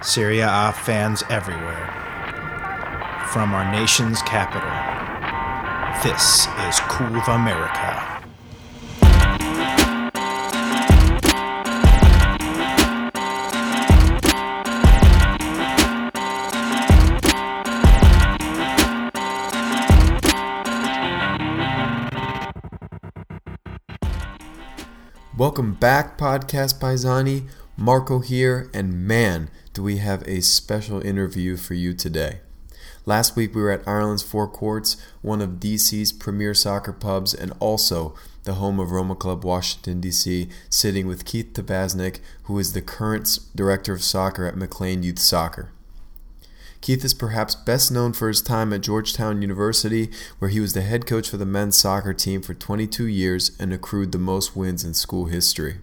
Serie A fans everywhere, from our nation's capital, this is Curva America. Welcome back, Podcast Paisani. Marco here, and man, we have a special interview for you today. Last week we were at Ireland's Four Courts, one of DC's premier soccer pubs, and also the home of Roma Club Washington, D.C., sitting with Keith Tabatznik, who is the current director of soccer at McLean Youth Soccer. Keith is perhaps best known for his time at Georgetown University, where he was the head coach for the men's soccer team for 22 years and accrued the most wins in school history.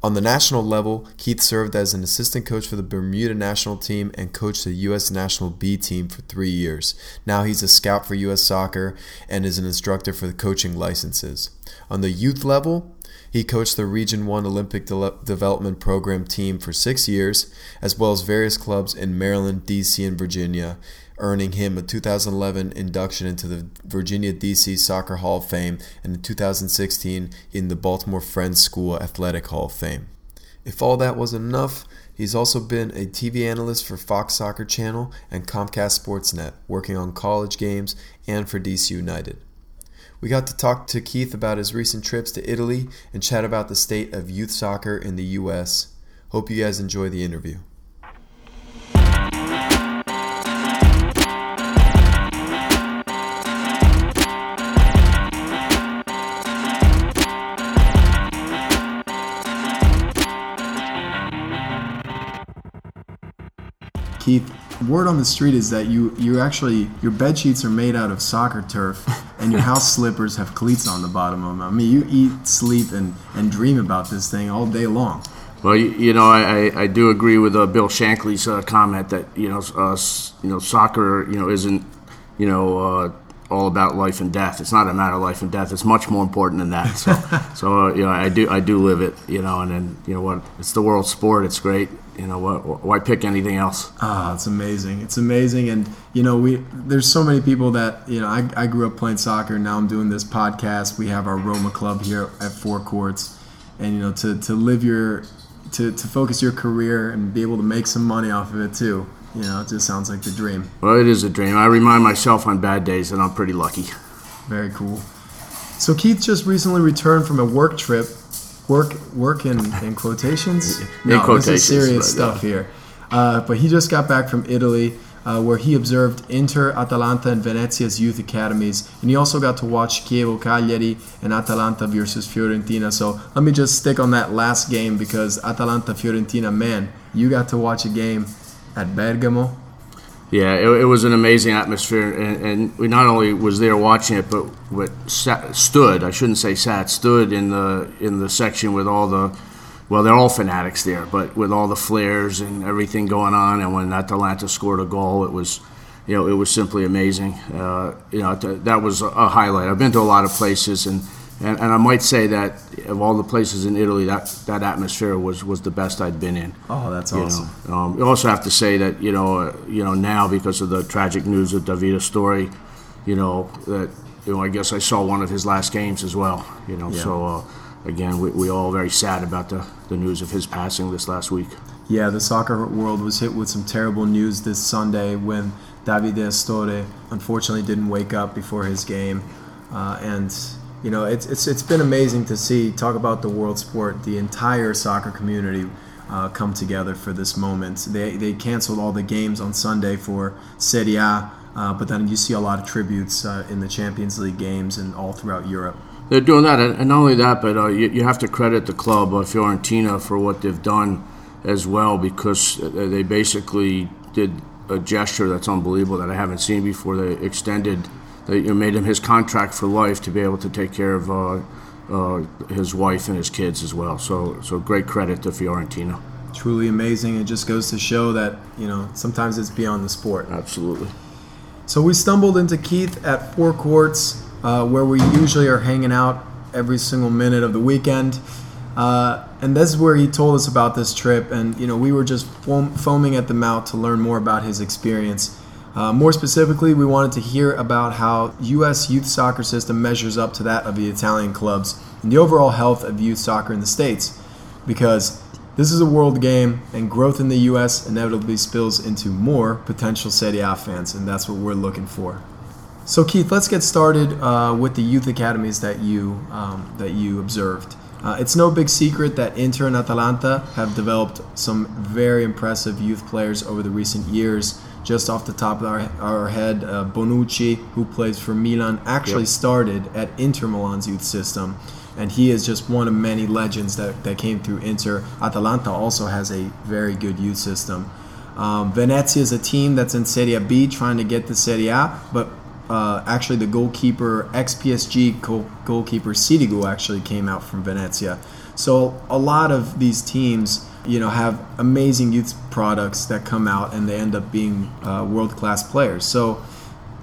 On the national level, Keith served as an assistant coach for the Bermuda national team and coached the U.S. national B team for three years. Now he's a scout for U.S. soccer and is an instructor for the coaching licenses. On the youth level, he coached the Region 1 Olympic De- Development Program team for six years, as well as various clubs in Maryland, D.C., and Virginia, earning him a 2011 induction into the Virginia DC Soccer Hall of Fame and in 2016 in the Baltimore Friends School Athletic Hall of Fame. If all that wasn't enough, he's also been a TV analyst for Fox Soccer Channel and Comcast Sportsnet, working on college games and for DC United. We got to talk to Keith about his recent trips to Italy and chat about the state of youth soccer in the U.S. Hope you guys enjoy the interview. Keith, word on the street is that you you actually your bed sheets are made out of soccer turf and your house slippers have cleats on the bottom of them. I mean, you eat, sleep, and and dream about this thing all day long. Well, you, you know, I, I do agree with uh, Bill Shankly's uh, comment that you know, uh, you know, soccer, you know, isn't, you know, uh, all about life and death. It's not a matter of life and death. It's much more important than that. So, so uh, you know, I do I do live it. You know, and then you know what? It's the world sport. It's great you know what why pick anything else ah it's amazing it's amazing and you know we there's so many people that you know I, I grew up playing soccer now i'm doing this podcast we have our roma club here at four courts and you know to, to live your to, to focus your career and be able to make some money off of it too you know it just sounds like the dream well it is a dream i remind myself on bad days that i'm pretty lucky very cool so keith just recently returned from a work trip work work in, in quotations. no, quotations, this is serious stuff yeah. here. Uh, but he just got back from Italy, uh, where he observed Inter, Atalanta, and Venezia's youth academies, and he also got to watch Chievo Cagliari and Atalanta versus Fiorentina. So let me just stick on that last game because Atalanta Fiorentina, man, you got to watch a game at Bergamo yeah, it, it, was an amazing atmosphere, and, and, we not only was there watching it, but what sat, stood. I shouldn't say sat. Stood in the in the section with all the, well, they're all fanatics there, but with all the flares and everything going on. And when Atalanta scored a goal, it was, you know, it was simply amazing. Uh, you know, that was a highlight. I've been to a lot of places and and, and I might say that of all the places in Italy, that, that atmosphere was, was the best I'd been in. Oh, that's you awesome. Know. Um, you also have to say that you know uh, you know now because of the tragic news of Davide's story, you know that you know I guess I saw one of his last games as well. You know, yeah. so uh, again we we all very sad about the the news of his passing this last week. Yeah, the soccer world was hit with some terrible news this Sunday when Davide Astori unfortunately didn't wake up before his game, uh, and you know, it's, it's, it's been amazing to see, talk about the world sport, the entire soccer community uh, come together for this moment. They, they canceled all the games on Sunday for Serie A, uh, but then you see a lot of tributes uh, in the Champions League games and all throughout Europe. They're doing that, and not only that, but uh, you, you, have to credit the club, uh, Fiorentina, for what they've done as well, because they basically did a gesture that's unbelievable that I haven't seen before. They extended that you made him his contract for life to be able to take care of uh, uh, his wife and his kids as well. So, so great credit to Fiorentina. Truly amazing. It just goes to show that you know sometimes it's beyond the sport. Absolutely. So we stumbled into Keith at Four Courts, uh, where we usually are hanging out every single minute of the weekend. Uh, and this is where he told us about this trip, and you know we were just foam- foaming at the mouth to learn more about his experience. Uh, more specifically, we wanted to hear about how U.S. youth soccer system measures up to that of the Italian clubs and the overall health of youth soccer in the states, because this is a world game, and growth in the U.S. inevitably spills into more potential Serie A fans, and that's what we're looking for. So, Keith, let's get started uh, with the youth academies that you um, that you observed. Uh, it's no big secret that Inter and Atalanta have developed some very impressive youth players over the recent years. Just off the top of our, our head, uh, Bonucci, who plays for Milan, actually yep. started at Inter Milan's youth system, and he is just one of many legends that, that came through Inter. Atalanta also has a very good youth system. Um, Venezia is a team that's in Serie B trying to get to Serie A, but uh, actually the goalkeeper, ex PSG goal, goalkeeper Sirigu actually came out from Venezia. So a lot of these teams, you know, have amazing youth products that come out and they end up being uh, world class players. So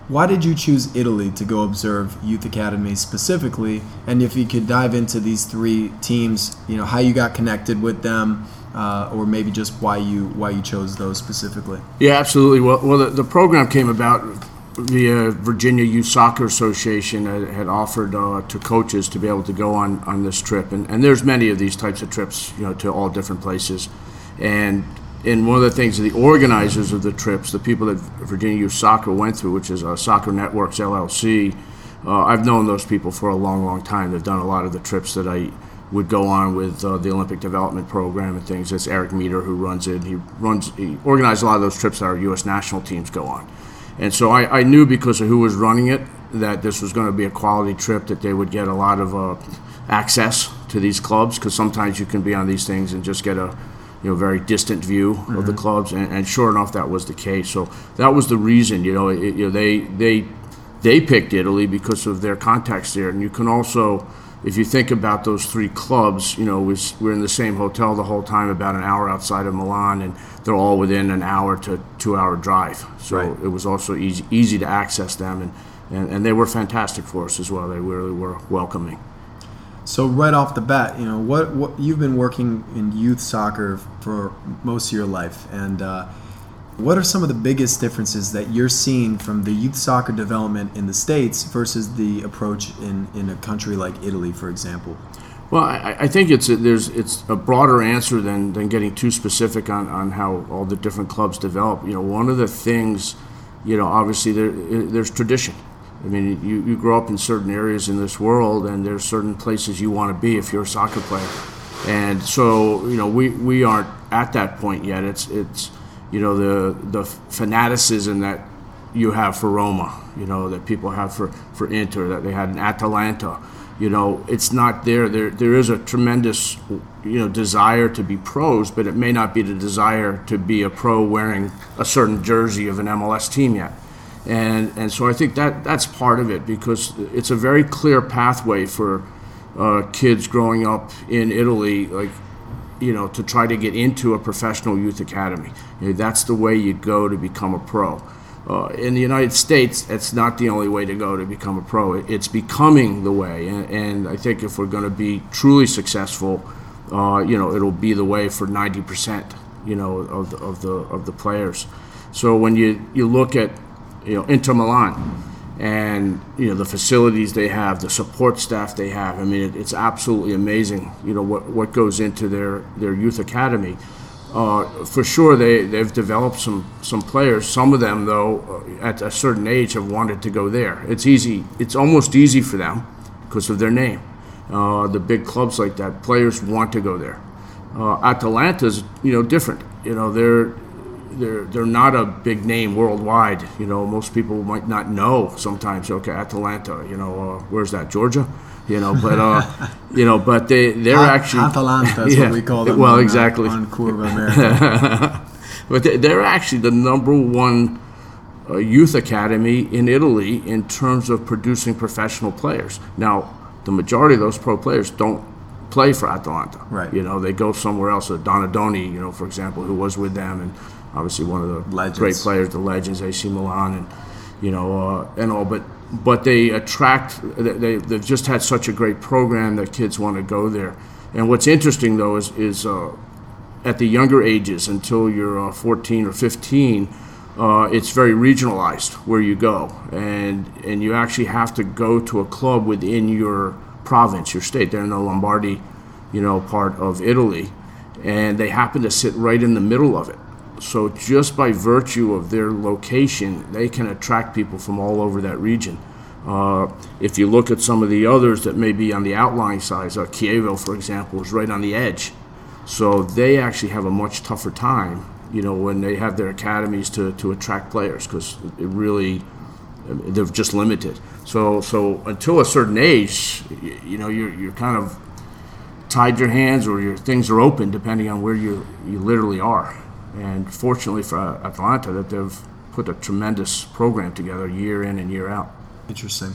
why did you choose Italy to go observe youth academies specifically? And if you could dive into these three teams, you know, how you got connected with them. Uh, or maybe just why you why you chose those specifically. Yeah, absolutely. Well, well, the, the program came about the uh, Virginia Youth Soccer Association had, had offered uh, to coaches to be able to go on, on this trip, and, and there's many of these types of trips, you know, to all different places, and and one of the things the organizers of the trips, the people that Virginia Youth Soccer went through, which is uh, Soccer Networks LLC, uh, I've known those people for a long, long time. They've done a lot of the trips that I would go on with uh, the Olympic Development Program and things. It's Eric Meter who runs it. He runs, he organized a lot of those trips that our U.S. national teams go on. And so I, I knew because of who was running it that this was going to be a quality trip, that they would get a lot of uh, access to these clubs because sometimes you can be on these things and just get a you know very distant view mm-hmm. of the mm-hmm. clubs, and, and, sure enough, that was the case. So that was the reason. You know, it, you know they they they picked Italy because of their contacts there, and you can also if you think about those three clubs, you know, was, we're in the same hotel the whole time, about an hour outside of Milan, and they're all within an hour to two hour drive. So right. it was also easy, easy to access them, and, and, and they were fantastic for us as well. They really were welcoming. So right off the bat, you know, what, what you've been working in youth soccer for most of your life, and uh, what are some of the biggest differences that you're seeing from the youth soccer development in the States versus the approach in, in a country like Italy, for example? Well, I, I think it's a, there's it's a broader answer than, than getting too specific on, on how all the different clubs develop. You know, one of the things, you know, obviously there there's tradition. I mean, you, you grow up in certain areas in this world, and there's certain places you want to be if you're a soccer player. And so, you know, we, we aren't at that point yet. It's it's you know the the fanaticism that you have for Roma, you know that people have for for Inter, that they had in Atalanta. You know, it's not there. There there is a tremendous you know desire to be pros, but it may not be the desire to be a pro wearing a certain jersey of an MLS team yet. And and so I think that that's part of it because it's a very clear pathway for uh, kids growing up in Italy, like you know, to try to get into a professional youth academy. You know, that's the way you go to become a pro. Uh, in the United States, it's not the only way to go to become a pro. It's becoming the way, and, and I think if we're going to be truly successful, uh, you know, it'll be the way for 90%, you know, of the, of the of the players. So when you you look at, you know, Inter Milan and you know the facilities they have, the support staff they have. I mean, it, it's absolutely amazing. You know what what goes into their their youth academy. Uh, for sure, they they've developed some some players. Some of them, though, uh, at a certain age, have wanted to go there. It's easy. It's almost easy for them because of their name. Uh, the big clubs like that, players want to go there. Uh, Atalanta's, you know, different. You know, they're they're they're not a big name worldwide. You know, most people might not know sometimes. Okay, Atalanta. You know, uh, where's that? Georgia. You know, but uh, you know, but they they're actually Atalanta. That's yeah, what we call them. Well, on, uh, exactly on Curva America. but they're actually the number one uh, youth academy in Italy in terms of producing professional players. Now, the majority of those pro players don't play for Atalanta. Right. You know, they go somewhere else. Donadoni, you know, for example, who was with them and obviously one of the legends. great players, the legends, AC Milan, and you know, uh, and all. But but they attract. They they've just had such a great program that kids want to go there. And what's interesting though is, is uh, at the younger ages until you're uh, 14 or 15, uh, it's very regionalized where you go, and and you actually have to go to a club within your province, your state. They're in the Lombardy, you know, part of Italy, and they happen to sit right in the middle of it. So just by virtue of their location, they can attract people from all over that region. Uh, if you look at some of the others that may be on the outlying sides, uh, for example, is right on the edge. So they actually have a much tougher time, you know, when they have their academies to, to attract players because it really they're just limited. So so until a certain age, you, you know, you're you're kind of tied your hands or your things are open depending on where you you literally are. And fortunately for Atalanta, that they've put a tremendous program together year in and year out. Interesting.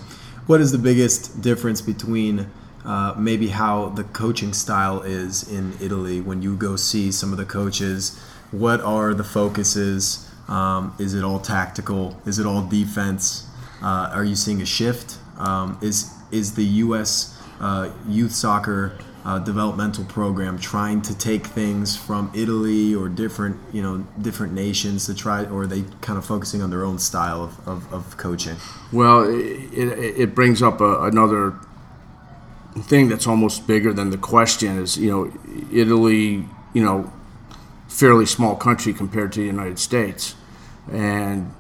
What is the biggest difference between uh, maybe how the coaching style is in Italy when you go see some of the coaches? What are the focuses? Um, is it all tactical? Is it all defense? Uh, are you seeing a shift? Um, is is the U.S. Uh, youth soccer uh, developmental program trying to take things from Italy or different you know different nations to try or are they kind of focusing on their own style of, of, of coaching. Well it, it brings up a, another thing that's almost bigger than the question is you know Italy you know fairly small country compared to the United States. And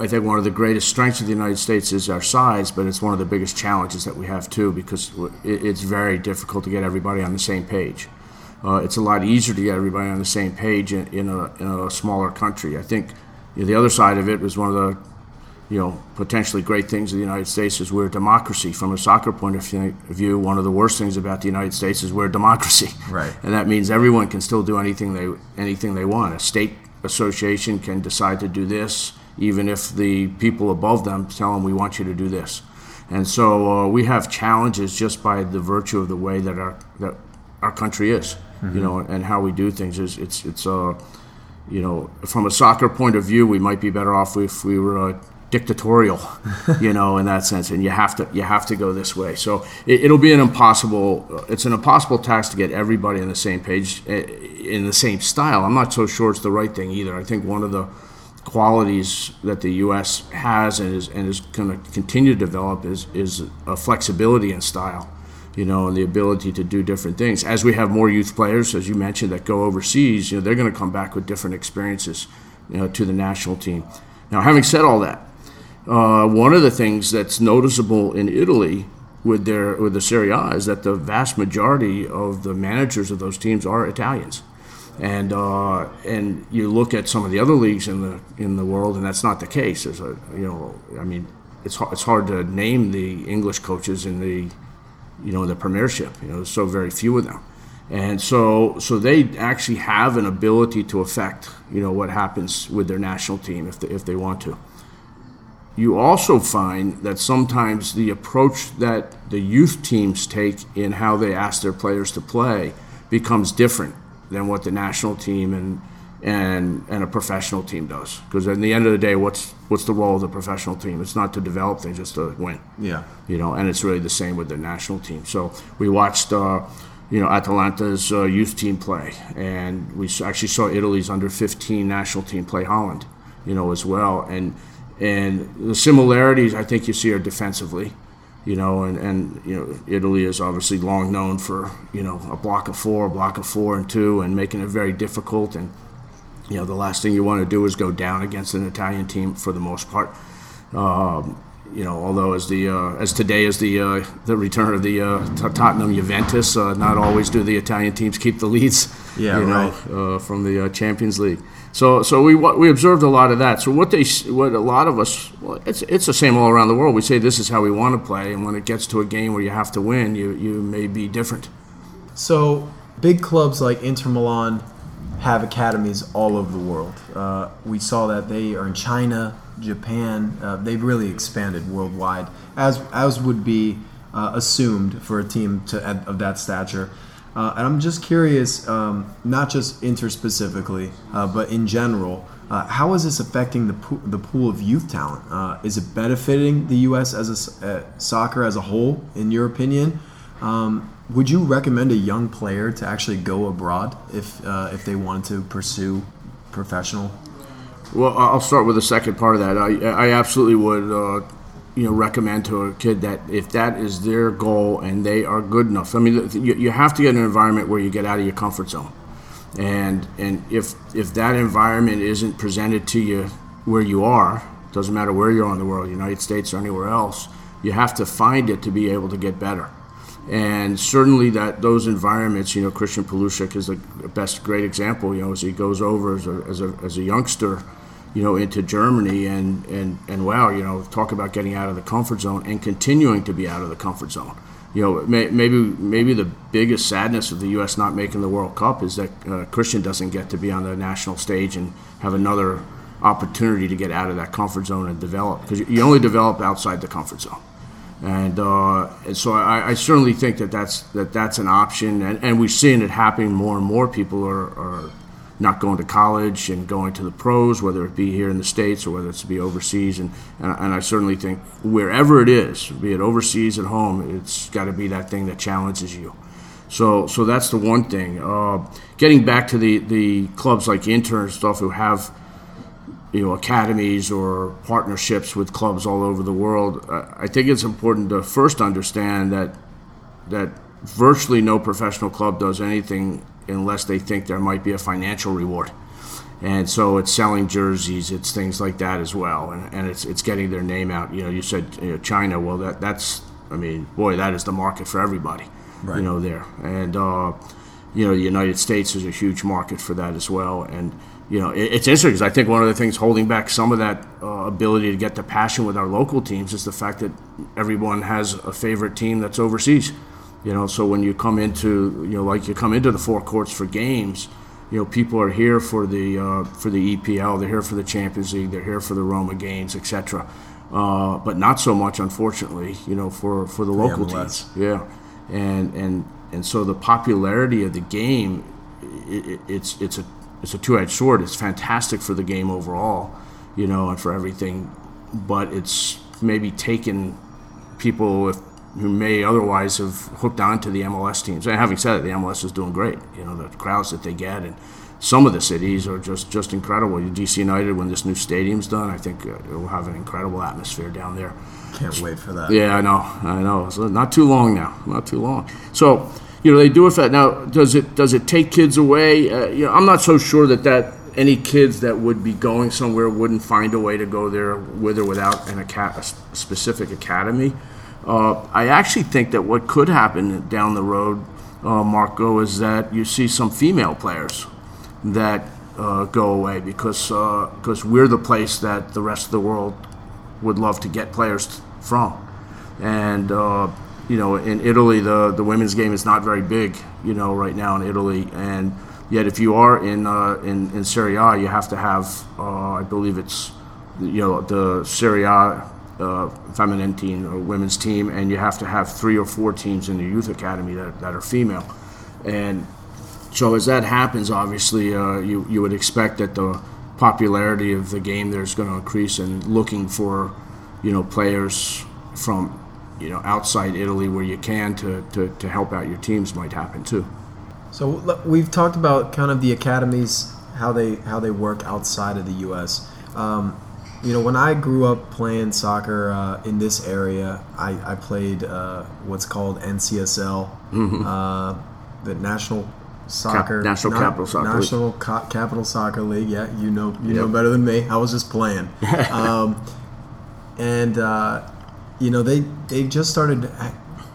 I think one of the greatest strengths of the United States is our size, but it's one of the biggest challenges that we have too because it's very difficult to get everybody on the same page. Uh, it's a lot easier to get everybody on the same page in, in, a, in a, smaller country. I think you know, the other side of it was one of the you know potentially great things of the United States is we're a democracy. From a soccer point of view, one of the worst things about the United States is we're a democracy. Right. And that means everyone can still do anything they anything they want. A state association can decide to do this even if the people above them tell them we want you to do this. And so uh, we have challenges just by the virtue of the way that our that our country is, mm-hmm. you know, and how we do things. Is it's it's uh, you know, from a soccer point of view, we might be better off if we were uh, dictatorial, you know, in that sense. And you have to you have to go this way. So it, will be an impossible it's an impossible task to get everybody on the same page eh, in the same style. I'm not so sure it's the right thing either. I think one of the qualities that the U.S. has and is and is going to continue to develop is is a flexibility in style, you know, and the ability to do different things. As we have more youth players, as you mentioned, that go overseas, you know, they're going to come back with different experiences, you know, to the national team. Now, having said all that, uh, one of the things that's noticeable in Italy with their with the Serie A is that the vast majority of the managers of those teams are Italians and uh, and you look at some of the other leagues in the in the world, and that's not the case. There's a you know, I mean, it's hard, it's hard to name the English coaches in the you know the Premiership. You know, there's so very few of them, and so so they actually have an ability to affect you know what happens with their national team if they, if they want to. You also find that sometimes the approach that the youth teams take in how they ask their players to play becomes different than what the national team and and and a professional team does. Because at the end of the day, what's what's the role of the professional team? It's not to develop things, it's to win. Yeah. You know, and it's really the same with the national team. So we watched. Uh, you know Atalanta's uh, youth team play, and we actually saw Italy's under 15 national team play Holland, you know, as well. And and the similarities I think you see are defensively you know, and, and you know, Italy is obviously long known for you know a block of four, a block of four and two, and making it very difficult. And you know, the last thing you want to do is go down against an Italian team for the most part. Um, you know, although as the uh, as today is the uh, the return of the uh, Tottenham Juventus, uh, not always do the Italian teams keep the leads. Yeah, you right. know, uh, from the uh, Champions League. So, so we we observed a lot of that. So what they what a lot of us well, it's it's the same all around the world. We say this is how we want to play, and when it gets to a game where you have to win, you you may be different. So big clubs like Inter Milan have academies all over the world. Uh, we saw that they are in China, Japan. Uh, they've really expanded worldwide, as as would be uh, assumed for a team to of that stature. Uh, and I'm just curious, um, not just Inter specifically, uh, but in general, uh, how is this affecting the po- the pool of youth talent? Uh, is it benefiting the U.S. as a uh, soccer as a whole, in your opinion? Um, would you recommend a young player to actually go abroad if uh, if they wanted to pursue professional? Well, I'll start with the second part of that. I, I absolutely would, you know, recommend to a kid that if that is their goal and they are good enough. I mean, you, you have to get an environment where you get out of your comfort zone, and and if if that environment isn't presented to you where you are, doesn't matter where you're in the world, United States or anywhere else, you have to find it to be able to get better and certainly that those environments, you know, Christian Pulisic is the best great example. You know, as he goes over as a, as a, as a youngster, you know, into Germany, and and and wow, you know, talk about getting out of the comfort zone and continuing to be out of the comfort zone. You know, may, maybe maybe the biggest sadness of the U.S. not making the World Cup is that uh, Christian doesn't get to be on the national stage and have another opportunity to get out of that comfort zone and develop because you only develop outside the comfort zone and, uh, and so I, I, certainly think that that's that that's an option, and, and we're seeing it happening more and more. People are, are not going to college and going to the pros, whether it be here in the states or whether it's to be overseas, and, and, and I certainly think wherever it is, be it overseas at home, it's got to be that thing that challenges you. So so that's the one thing. Uh, getting back to the the clubs like Inter and stuff who have you know academies or partnerships with clubs all over the world. I think it's important to first understand that that virtually no professional club does anything unless they think there might be a financial reward. And so it's selling jerseys, it's things like that as well, and, and it's it's getting their name out. You know, you said you know, China. Well, that that's I mean, boy, that is the market for everybody. Right. You know, there and uh, you know the United States is a huge market for that as well, and you know, it, it's interesting because I think one of the things holding back some of that uh, ability to get the passion with our local teams is the fact that everyone has a favorite team that's overseas. You know, so when you come into, you know, like you come into the four courts for games, you know, people are here for the uh, for the EPL, they're here for the Champions League, they're here for the Roma games, etc. Uh, but not so much, unfortunately, you know, for, for the local teams. Yeah, and and and so the popularity of the game, it, it's it's a it's a two-edged sword. It's fantastic for the game overall, you know, and for everything, but it's maybe taken people if, who may otherwise have hooked onto the MLS teams. And having said it, the MLS is doing great. You know, the crowds that they get and some of the cities are just just incredible. DC United, when this new stadium's done, I think uh, it will have an incredible atmosphere down there. Can't wait for that. Yeah, I know, I know. So not too long now, not too long. So you know they do it for that. Now, does it does it take kids away? Uh, you know, I'm not so sure that that any kids that would be going somewhere wouldn't find a way to go there with or without an aca- a specific academy. Uh, I actually think that what could happen down the road, uh, Marco, is that you see some female players that uh, go away because because uh, we're the place that the rest of the world would love to get players from, and uh, you know, in Italy, the the women's game is not very big, you know, right now in Italy, and yet if you are in uh, in in Serie A, you have to have, I believe it's, you know, the Serie A uh, feminine team or women's team, and you have to have three or four teams in the youth academy that, that are female, and so as that happens, obviously, uh, you you would expect that the popularity of the game there's going to increase, and looking for, you know, players from you know outside Italy where you can to, to, to help out your teams might happen too. So we've talked about kind of the academies, how they how they work outside of the U.S. Um, you know, when I grew up playing soccer uh, in this area, I, I played uh, what's called NCSL, mm-hmm. uh, the National Soccer Cap- National Capital Soccer National League. Ca- Capital Soccer League. Yeah, you know you yep. know better than me. I was just playing, um, and uh, you know they they've just started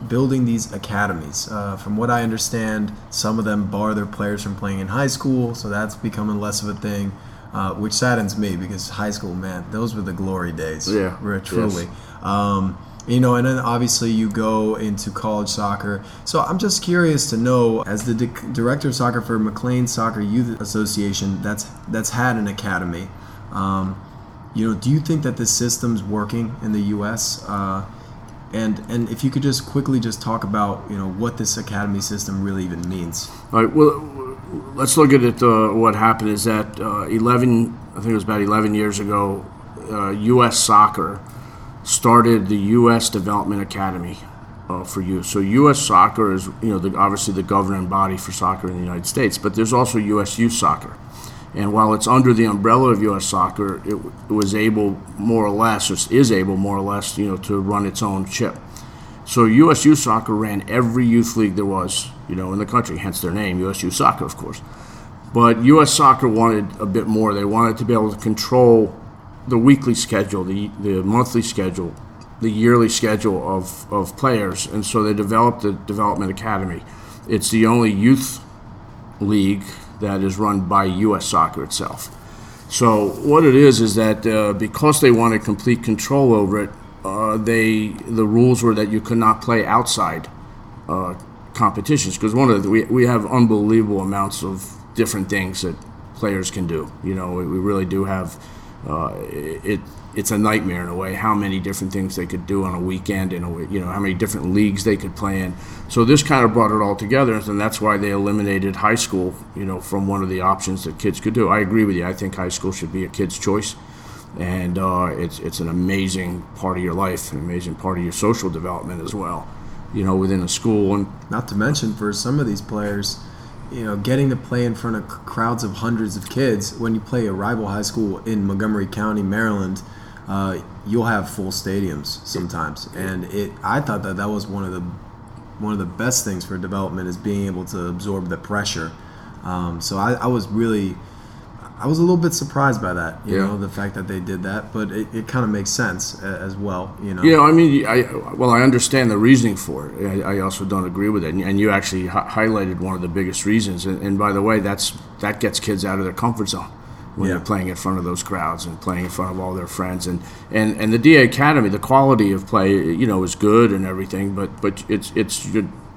building these academies. Uh, from what I understand, some of them bar their players from playing in high school, so that's becoming less of a thing, uh, which saddens me because high school, man, those were the glory days. Yeah, truly. Yes. Um, you know, and then obviously you go into college soccer. So I'm just curious to know, as the di- director of soccer for McLean Soccer Youth Association, that's that's had an academy. Um, you know, do you think that this system's working in the U.S.? Uh, and and if you could just quickly just talk about you know what this academy system really even means. All right. Well, let's look at it. Uh, what happened is that uh, 11, I think it was about 11 years ago, U.S. Uh, soccer started the U.S. Development Academy, uh, for youth. So U.S. Soccer is, you know, the, obviously the governing body for soccer in the United States, but there's also U.S. Youth Soccer. And while it's under the umbrella of U.S. Soccer, it, it was able more or less, or is able more or less, you know, to run its own ship. So U.S. Youth Soccer ran every youth league there was, you know, in the country, hence their name, U.S. Youth Soccer, of course. But U.S. Soccer wanted a bit more. They wanted to be able to control the weekly schedule, the, the monthly schedule, the yearly schedule of, of players, and so they developed the Development Academy. It's the only youth league that is run by U.S. Soccer itself. So what it is is that uh, because they wanted complete control over it, uh, they the rules were that you could not play outside uh, competitions because one of the, we we have unbelievable amounts of different things that players can do. You know, we, we really do have uh, it it's a nightmare in a way how many different things they could do on a weekend and a, you know how many different leagues they could play in. So this kind of brought it all together and that's why they eliminated high school you know from one of the options that kids could do. I agree with you. I think high school should be a kid's choice and uh, it's it's an amazing part of your life an amazing part of your social development as well you know within a school and not to mention for some of these players you know, getting to play in front of crowds of hundreds of kids when you play a rival high school in Montgomery County, Maryland, uh, you'll have full stadiums sometimes, and it. I thought that that was one of the one of the best things for development is being able to absorb the pressure. Um, so I, I was really I was a little bit surprised by that, you yeah. know, the fact that they did that, but it, it kind of makes sense as well, you know. Yeah, I mean, I well, I understand the reasoning for it. I, I also don't agree with it, and you actually highlighted one of the biggest reasons. And, and, by the way, that's that gets kids out of their comfort zone when yeah. they're playing in front of those crowds and playing in front of all their friends. And, and and the DA Academy, the quality of play, you know, is good and everything, but but it's it's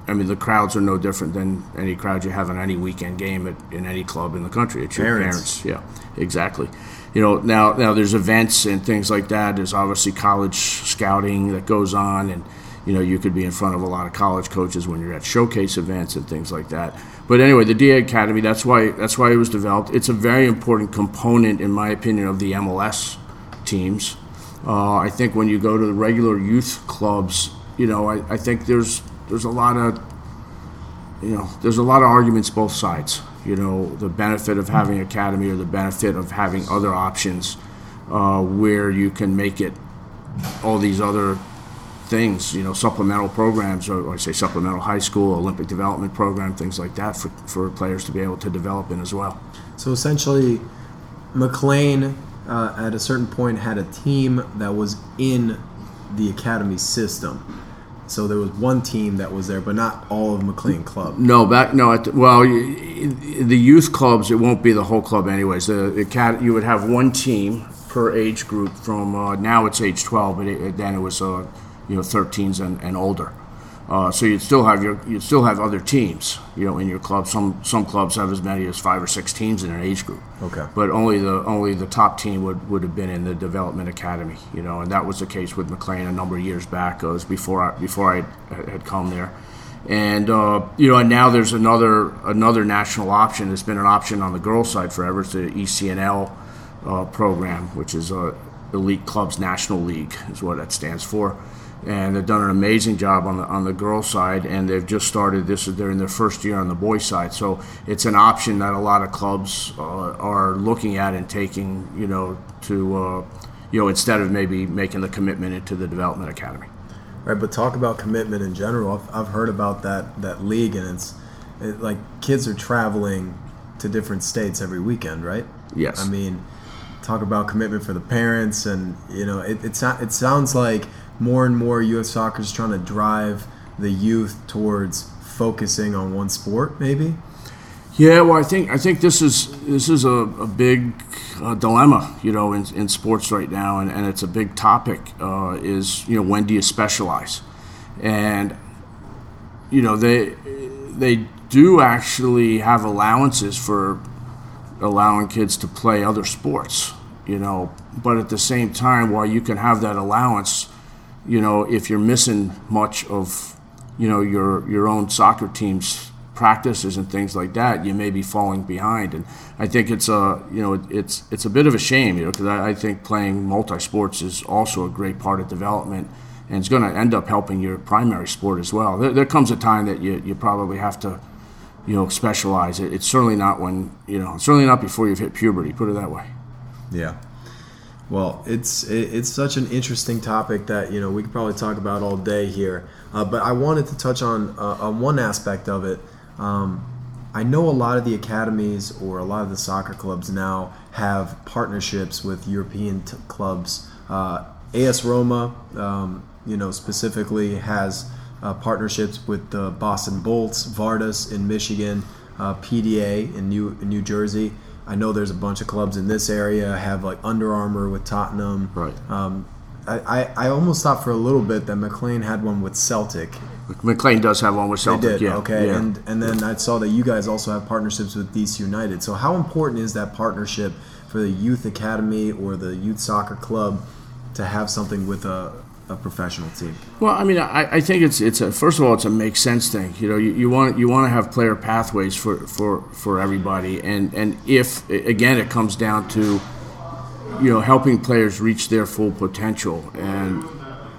I mean, the crowds are no different than any crowd you have in any weekend game at, in any club in the country. It's your parents. parents. Yeah, exactly. You know, now now there's events and things like that. There's obviously college scouting that goes on, and you know you could be in front of a lot of college coaches when you're at showcase events and things like that. But anyway, the DA Academy. That's why that's why it was developed. It's a very important component, in my opinion, of the MLS teams. Uh, I think when you go to the regular youth clubs, you know, I, I think there's there's a lot of you know there's a lot of arguments both sides you know the benefit of having academy or the benefit of having other options uh, where you can make it all these other things you know supplemental programs or, or I say supplemental high school Olympic development program things like that for, for players to be able to develop in as well. So essentially McLean uh, at a certain point had a team that was in the academy system so there was one team that was there, but not all of McLean Club. No, back no. At well, the youth clubs, it won't be the whole club anyways. The, the cat, you would have one team per age group. From uh, now it's age 12, but it, then it was uh, you know 13s and, and older. Uh, so you'd still have your you'd still have other teams, you know, in your club. Some some clubs have as many as five or six teams in an age group. Okay. But only the only the top team would, would have been in the development academy, you know, and that was the case with McLean a number of years back. It was before I, before I had come there, and uh, you know, and now there's another another national option. There's been an option on the girls' side forever. It's the ECNL uh, program, which is a Elite Clubs National League, is what that stands for and they've done an amazing job on the on the girls side and they've just started this they're in their first year on the boys side. So it's an option that a lot of clubs uh, are looking at and taking you know to uh, you know instead of maybe making the commitment into the development academy. Right but talk about commitment in general. I've, I've heard about that that league and it's it, like kids are traveling to different states every weekend right? Yes. I mean talk about commitment for the parents and you know it, it's not, it sounds like more and more U.S. soccer is trying to drive the youth towards focusing on one sport, maybe. Yeah, well, I think I think this is this is a, a big uh, dilemma, you know, in, in sports right now, and, and it's a big topic. Uh, is you know when do you specialize, and you know they they do actually have allowances for allowing kids to play other sports, you know, but at the same time, while you can have that allowance, you know, if you're missing much of, you know, your your own soccer team's practices and things like that, you may be falling behind. And I think it's a, you know, it's it's a bit of a shame, you know, because I, I think playing multi sports is also a great part of development and it's going to end up helping your primary sport as well. There, there comes a time that you, you probably have to, you know, specialize. It, it's certainly not when you know, certainly not before you've hit puberty. Put it that way. Yeah. Well, it's it's such an interesting topic that you know we could probably talk about all day here. Uh, but I wanted to touch on uh, on one aspect of it. Um, I know a lot of the academies or a lot of the soccer clubs now have partnerships with European t- clubs. Uh, AS Roma, um, you know, specifically has uh, partnerships with the Boston Bolts, Vardar in Michigan, uh, PDA in New in New Jersey. I know there's a bunch of clubs in this area have like Under Armour with Tottenham. Right. Um, I, I, I almost thought for a little bit that McLean had one with Celtic. McLean does have one with Celtic. They did, yeah. okay. Yeah. And and then I saw that you guys also have partnerships with DC United. So how important is that partnership for the youth academy or the youth soccer club to have something with a, a professional team? Well, I mean, I, I think it's it's a first of all, it's a make sense thing. You know, you, you want you want to have player pathways for, for, for everybody, and and if again it comes down to you know helping players reach their full potential, and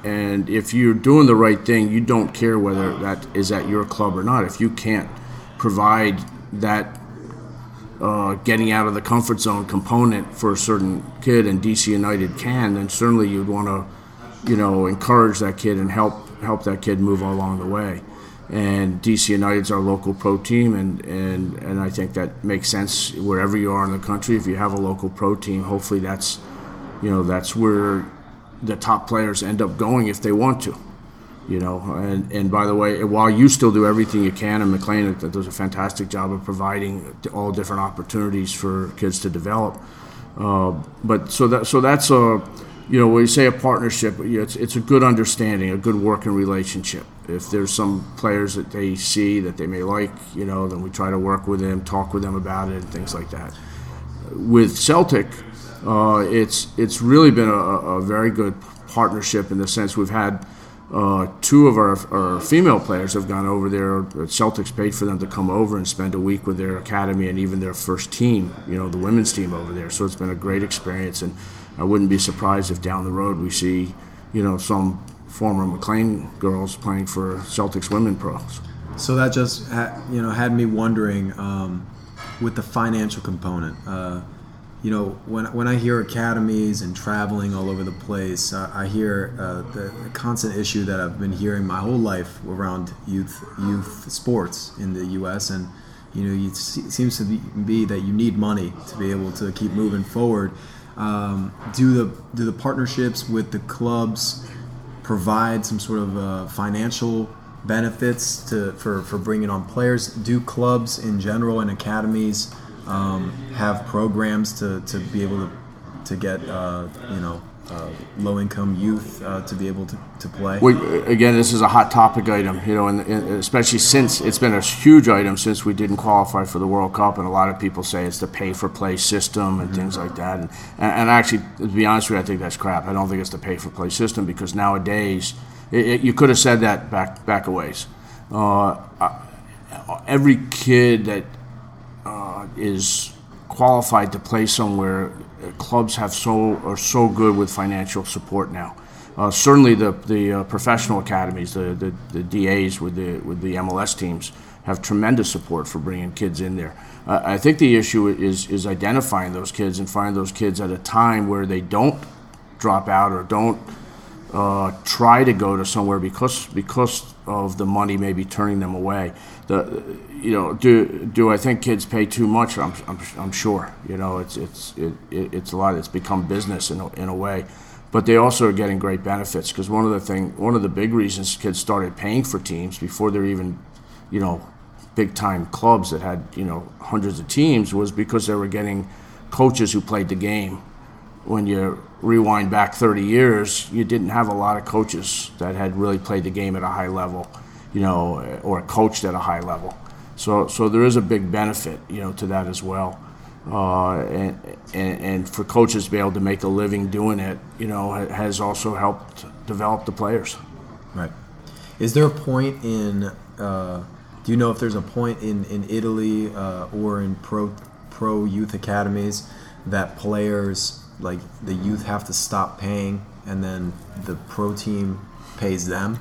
and if you're doing the right thing, you don't care whether that is at your club or not. If you can't provide that uh, getting out of the comfort zone component for a certain kid, and DC United can, then certainly you'd want to, you know, encourage that kid and help help that kid move along the way. And DC United's our local pro team, and, and, and I think that makes sense wherever you are in the country. If you have a local pro team, hopefully that's, you know, that's where the top players end up going if they want to you know. And, and by the way, while you still do everything you can, and McLean does a fantastic job of providing all different opportunities for kids to develop. Uh, but so that so that's a you know when you say a partnership, it's it's a good understanding, a good working relationship. If there's some players that they see that they may like, you know, then we try to work with them, talk with them about it, and things like that. With Celtic, uh, it's it's really been a, a very good partnership in the sense we've had uh, two of our, our female players have gone over there. Celtic's paid for them to come over and spend a week with their academy and even their first team, you know, the women's team over there. So it's been a great experience, and I wouldn't be surprised if down the road we see, you know, some former McLean girls playing for Celtic's women pros. So that just ha- you know had me wondering um, with the financial component. Uh, you know, when, when I hear academies and traveling all over the place, uh, I hear uh, the, the, constant issue that I've been hearing my whole life around youth youth sports in the U.S. and you know, it seems to be, that you need money to be able to keep moving forward. Um, do the do the partnerships with the clubs provide some sort of uh, financial benefits to for, for bringing on players? Do clubs in general and academies um, have programs to, to be able to to get uh, you know uh, low income youth uh, to be able to, to play? We, again, this is a hot topic item, you know, and, and, especially since it's been a huge item since we didn't qualify for the World Cup, and a lot of people say it's the pay for play system and mm-hmm. things like that. And, and, actually, to be honest with you, I think that's crap. I don't think it's the pay for play system because nowadays, it, it, you could have said that back back a ways. Uh, every kid that uh, is qualified to play somewhere, clubs have so are so good with financial support now. Uh, certainly, the the uh, professional academies, the, the, the DAs with the with the MLS teams have tremendous support for bringing kids in there. Uh, I think the issue is is identifying those kids and finding those kids at a time where they don't drop out or don't uh, try to go to somewhere because because of the money maybe turning them away. The you know do do I think kids pay too much? I'm, I'm, I'm sure you know it's it's it, it's a lot. It's become business in a, in a way, but they also are getting great benefits because one of the thing one of the big reasons kids started paying for teams before they're even you know big time clubs that had you know hundreds of teams was because they were getting coaches who played the game when you rewind back 30 years, you didn't have a lot of coaches that had really played the game at a high level, you know, or coached at a high level. So, so there is a big benefit, you know, to that as well. Uh, and, and, and for coaches to be able to make a living doing it, you know, has also helped develop the players. Right. Is there a point in? Uh, do you know if there's a point in in Italy uh, or in pro pro youth academies that players like the youth have to stop paying and then the pro team pays them?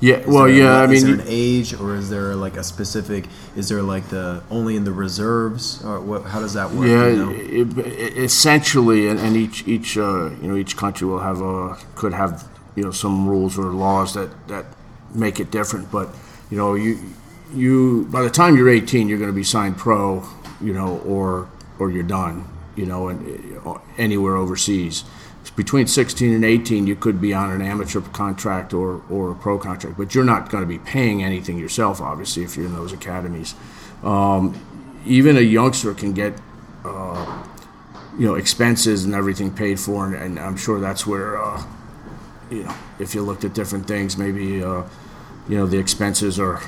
Yeah, Is well, there yeah, I is mean, there an age, or is there like a specific? Is there like the only in the reserves, or what? How does that work? Yeah, you know? it, it, essentially, and, and each each uh, you know each country will have a could have you know some rules or laws that that make it different. But you know you you by the time you're 18, you're going to be signed pro, you know, or or you're done, you know, and uh, anywhere overseas. Between 16 and 18, you could be on an amateur contract or, or a pro contract, but you're not going to be paying anything yourself, obviously, if you're in those academies. Um, even a youngster can get uh, you know expenses and everything paid for, and, and I'm sure that's where uh, you know if you looked at different things, maybe uh, you know the expenses are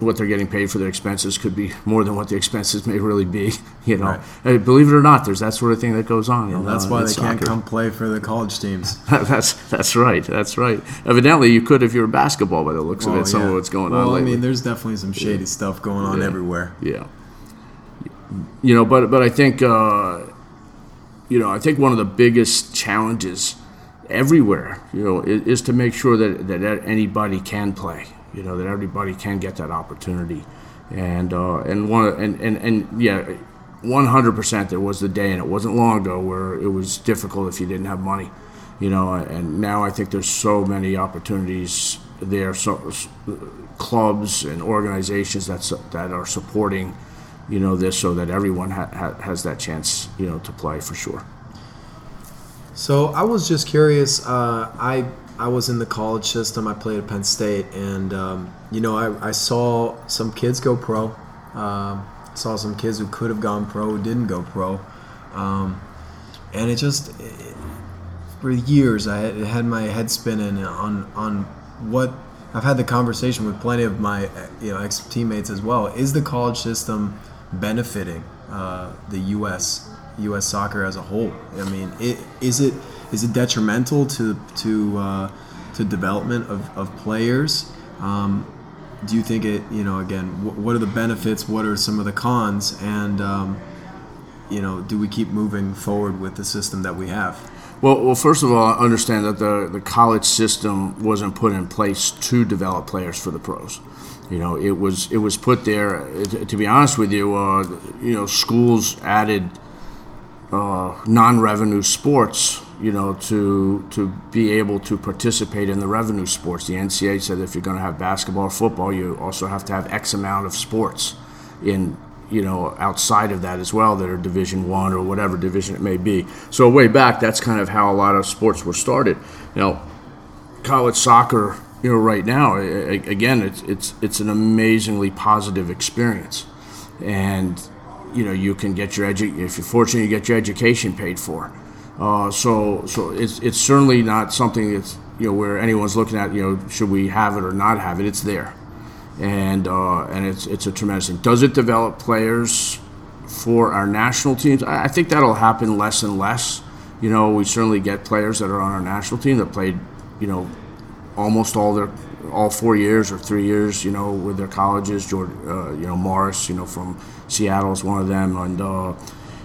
what they're getting paid for their expenses could be more than what the expenses may really be. You know, Right. Uh, believe it or not, there's that sort of thing that goes on. in, That's uh, why they can't come play for the college teams. that's that's right. That's right. Evidently, you could if you were basketball by the looks of Well, it. Some Oh, yeah. of what's going well, on I lately. mean, there's definitely some shady stuff going on Yeah. everywhere. Yeah. You know, but but I think uh, you know I think one of the biggest challenges everywhere, you know, is, is to make sure that that anybody can play. You know, that everybody can get that opportunity, and uh, and one and and and yeah. 100% there was the day and it wasn't long ago where it was difficult if you didn't have money you know and now i think there's so many opportunities there so clubs and organizations that's that are supporting you know this so that everyone ha- ha- has that chance you know to play for sure So I was just curious. Uh, I I was in the college system. I played at Penn State, and um, you know I, I saw some kids go pro. Um, saw some kids who could have gone pro who didn't go pro, um, and it just it, for years I had, had my head spinning on on what I've had the conversation with plenty of my uh, you know ex teammates as well. Is the college system benefiting uh, the U.S. U.S. soccer as a whole? I mean, it, is it is it detrimental to to uh, to development of, of players? Um, do you think it? You know, again, wh- what are the benefits? What are some of the cons? And um, you know, do we keep moving forward with the system that we have? Well, well, first of all, I understand that the, the college system wasn't put in place to develop players for the pros. You know, it was it was put there. To be honest with you, uh, you know, schools added uh, non-revenue sports. You know, to to be able to participate in the revenue sports. The NCAA said if you're going to have basketball or football, you also have to have X amount of sports in you know outside of that as well that are division one or whatever division it may be. So way back that's kind of how a lot of sports were started. You know college soccer you know right now again it's it's it's an amazingly positive experience. And you know you can get your edu- if you're fortunate you get your education paid for uh, so so it's it's certainly not something that's you know where anyone's looking at you know should we have it or not have it it's there and uh, and it's it's a tremendous thing. Does it develop players for our national teams? I, I think that'll happen less and less. You know, we certainly get players that are on our national team that played, you know, almost all their all four years or three years. You know, with their colleges. George, uh, you know, Morris, you know, from Seattle is one of them, and. Uh,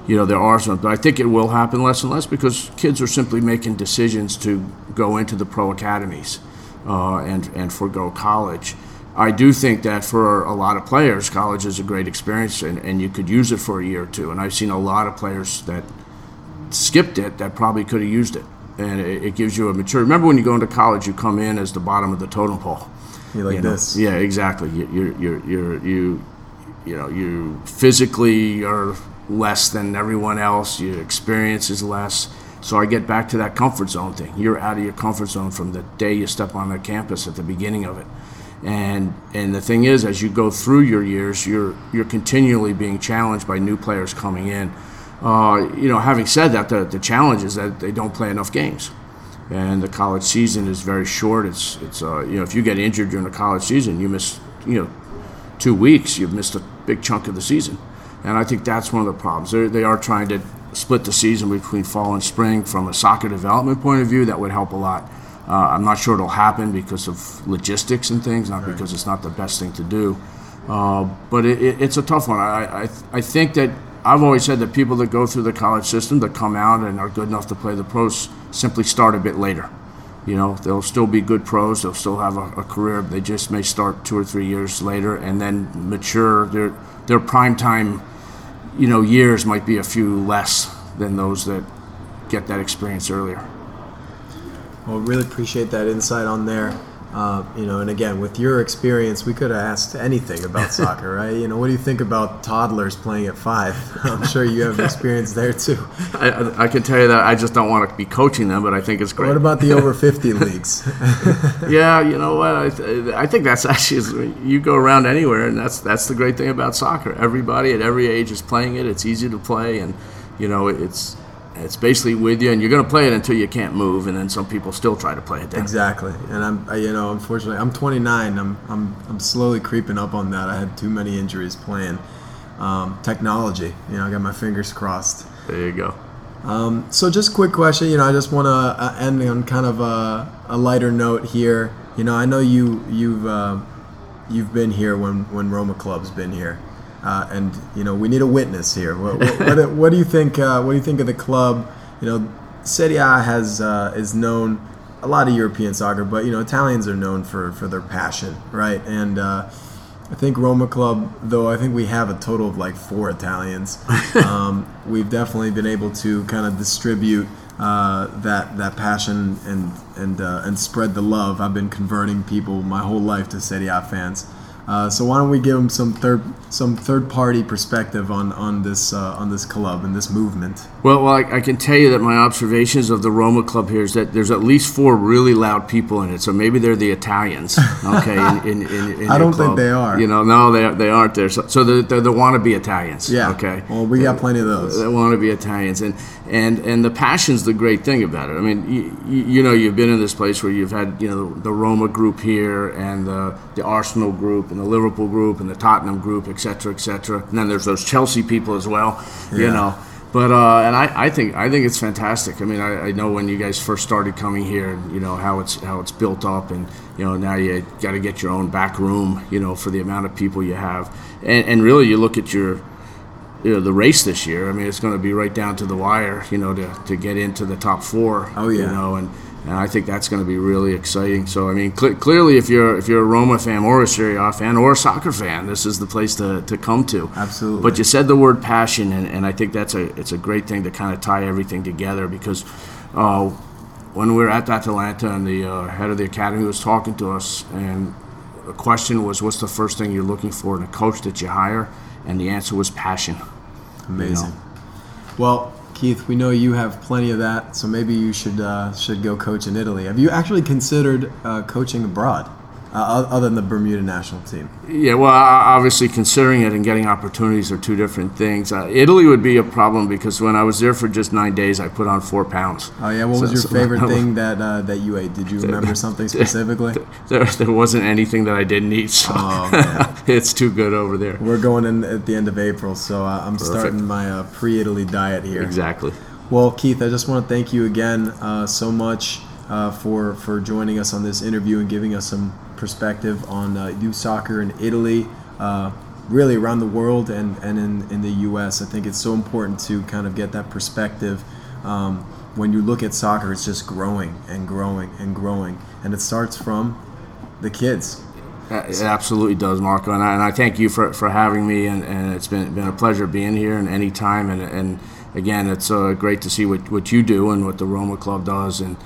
you know there are some, but I think it will happen less and less because kids are simply making decisions to go into the pro academies uh, and and forego college. I do think that for a lot of players, college is a great experience, and, and you could use it for a year or two. And I've seen a lot of players that skipped it that probably could have used it, and it, it gives you a mature. Remember when you go into college, you come in as the bottom of the totem pole. You like You know? this? Yeah, exactly. You, you're, you're, you're, you, you know, you physically are less than everyone else. Your experience is less. So I get back to that comfort zone thing. You're out of your comfort zone from the day you step on the campus at the beginning of it. And and the thing is, as you go through your years, you're you're continually being challenged by new players coming in. Uh, you know, having said that, the, the challenge is that they don't play enough games and the college season is very short. It's it's uh, you know if you get injured during the college season, you miss you know two weeks. You've missed a big chunk of the season, and I think that's one of the problems. They're, they are trying to split the season between fall and spring from a soccer development point of view. That would help a lot. Uh, I'm not sure it'll happen because of logistics and things, not because it's not the best thing to do. Uh, but it, it, it's a tough one. I, I I think that I've always said that people that go through the college system that come out and are good enough to play the pros simply start a bit later. You know, they'll still be good pros. They'll still have a, a career. They just may start two or three years later and then mature. Their their prime time, you know, years might be a few less than those that get that experience earlier. Well, really appreciate that insight on there. Uh, you know, and again, with your experience, we could have asked anything about soccer, right? You know, what do you think about toddlers playing at five? I'm sure you have experience there too. I, I can tell you that I just don't want to be coaching them, but I think it's great. What about the over 50 leagues? yeah, you know what? I, th- I think that's actually you go around anywhere, and that's that's the great thing about soccer. Everybody at every age is playing it. It's easy to play, and you know it's it's basically with you, and you're going to play it until you can't move, and then some people still try to play it. Down. Exactly, and I'm, I, you know, unfortunately, I'm 29. I'm, I'm, I'm slowly creeping up on that. I had too many injuries playing. Um, technology, you know, I got my fingers crossed. There you go. Um, so, just quick question. You know, I just want to uh, end on kind of a, a, lighter note here. You know, I know you, you've, uh, you've been here when, when Roma Club's been here. Uh, and you know we need a witness here. What, what, what do you think? Uh, what do you think of the club? You know, Serie A has uh, is known a lot of European soccer, but you know Italians are known for for their passion, right? And uh, I think Roma Club, though I think we have a total of like four Italians, um, we've definitely been able to kind of distribute. Uh, that that passion and and uh, and spread the love. I've been converting people my whole life to Serie A fans, uh, so why don't we give them some third some third party perspective on on this uh, on this club and this movement? Well, well I, I, can tell you that my observations of the Roma club here is that there's at least four really loud people in it. So maybe they're the Italians. Okay, in, in, in, in I don't club. think they are. You know, no, they, they aren't there. So, so they're, they're the wannabe Italians. Yeah. Okay. Well, we got plenty of those. They want to be Italians, and and and the passion's the great thing about it. I mean, you, you know, you've been in this place where you've had you know the Roma group here and the the Arsenal group and the Liverpool group and the Tottenham group, et cetera, et cetera. And then there's those Chelsea people as well, yeah. you know. But uh, and I, I think I think it's fantastic. I mean, I, I, know when you guys first started coming here, you know how it's how it's built up, and you know now you got to get your own back room, you know, for the amount of people you have, and, and really you look at your you know the race this year. I mean, it's going to be right down to the wire, you know, to, to get into the top four. Oh yeah. You know, and and I think that's going to be really exciting. So I mean, cl- clearly, if you're if you're a Roma fan or a Serie A fan or a soccer fan, this is the place to, to come to. Absolutely. But you said the word passion, and, and I think that's a it's a great thing to kind of tie everything together because. Uh, when we were at Atalanta and the uh, head of the academy was talking to us, and the question was, "What's the first thing you're looking for in a coach that you hire?" And the answer was passion. Amazing. You know? Well, Keith, we know you have plenty of that, so maybe you should uh, should go coach in Italy. Have you actually considered uh, coaching abroad? Uh, other than the Bermuda national team? Yeah, well, obviously considering it and getting opportunities are two different things. Uh, Italy would be a problem because when I was there for just nine days, I put on four pounds. Oh yeah, what so, was your so favorite thing that uh, that you ate? Did you remember something specifically? There, there wasn't anything that I didn't eat. So oh, it's too good over there. We're going in at the end of April, so uh, I'm Perfect. starting my uh, pre-Italy diet here. Exactly. Well, Keith, I just want to thank you again uh, so much. Uh, for for joining us on this interview and giving us some perspective on uh, youth soccer in Italy, uh, really around the world and, and in, in the U.S. I think it's so important to kind of get that perspective. Um, when you look at soccer, it's just growing and growing and growing, and it starts from the kids. It absolutely does, Marco, and I, and I thank you for, for having me, and, and it's been been a pleasure being here and any time, and, and again, it's uh, great to see what, what you do and what the Roma Club does, and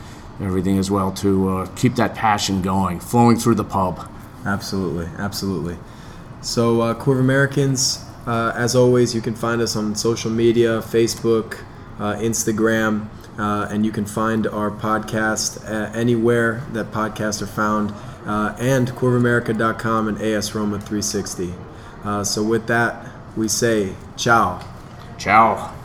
everything as well to uh, keep that passion going, flowing through the pub. Absolutely, absolutely. So, uh, of Americans, uh, as always, you can find us on social media Facebook, uh, Instagram, uh, and you can find our podcast uh, anywhere that podcasts are found, uh, and curvaamerica.com and ASRoma360. so, with that, we say ciao. Ciao.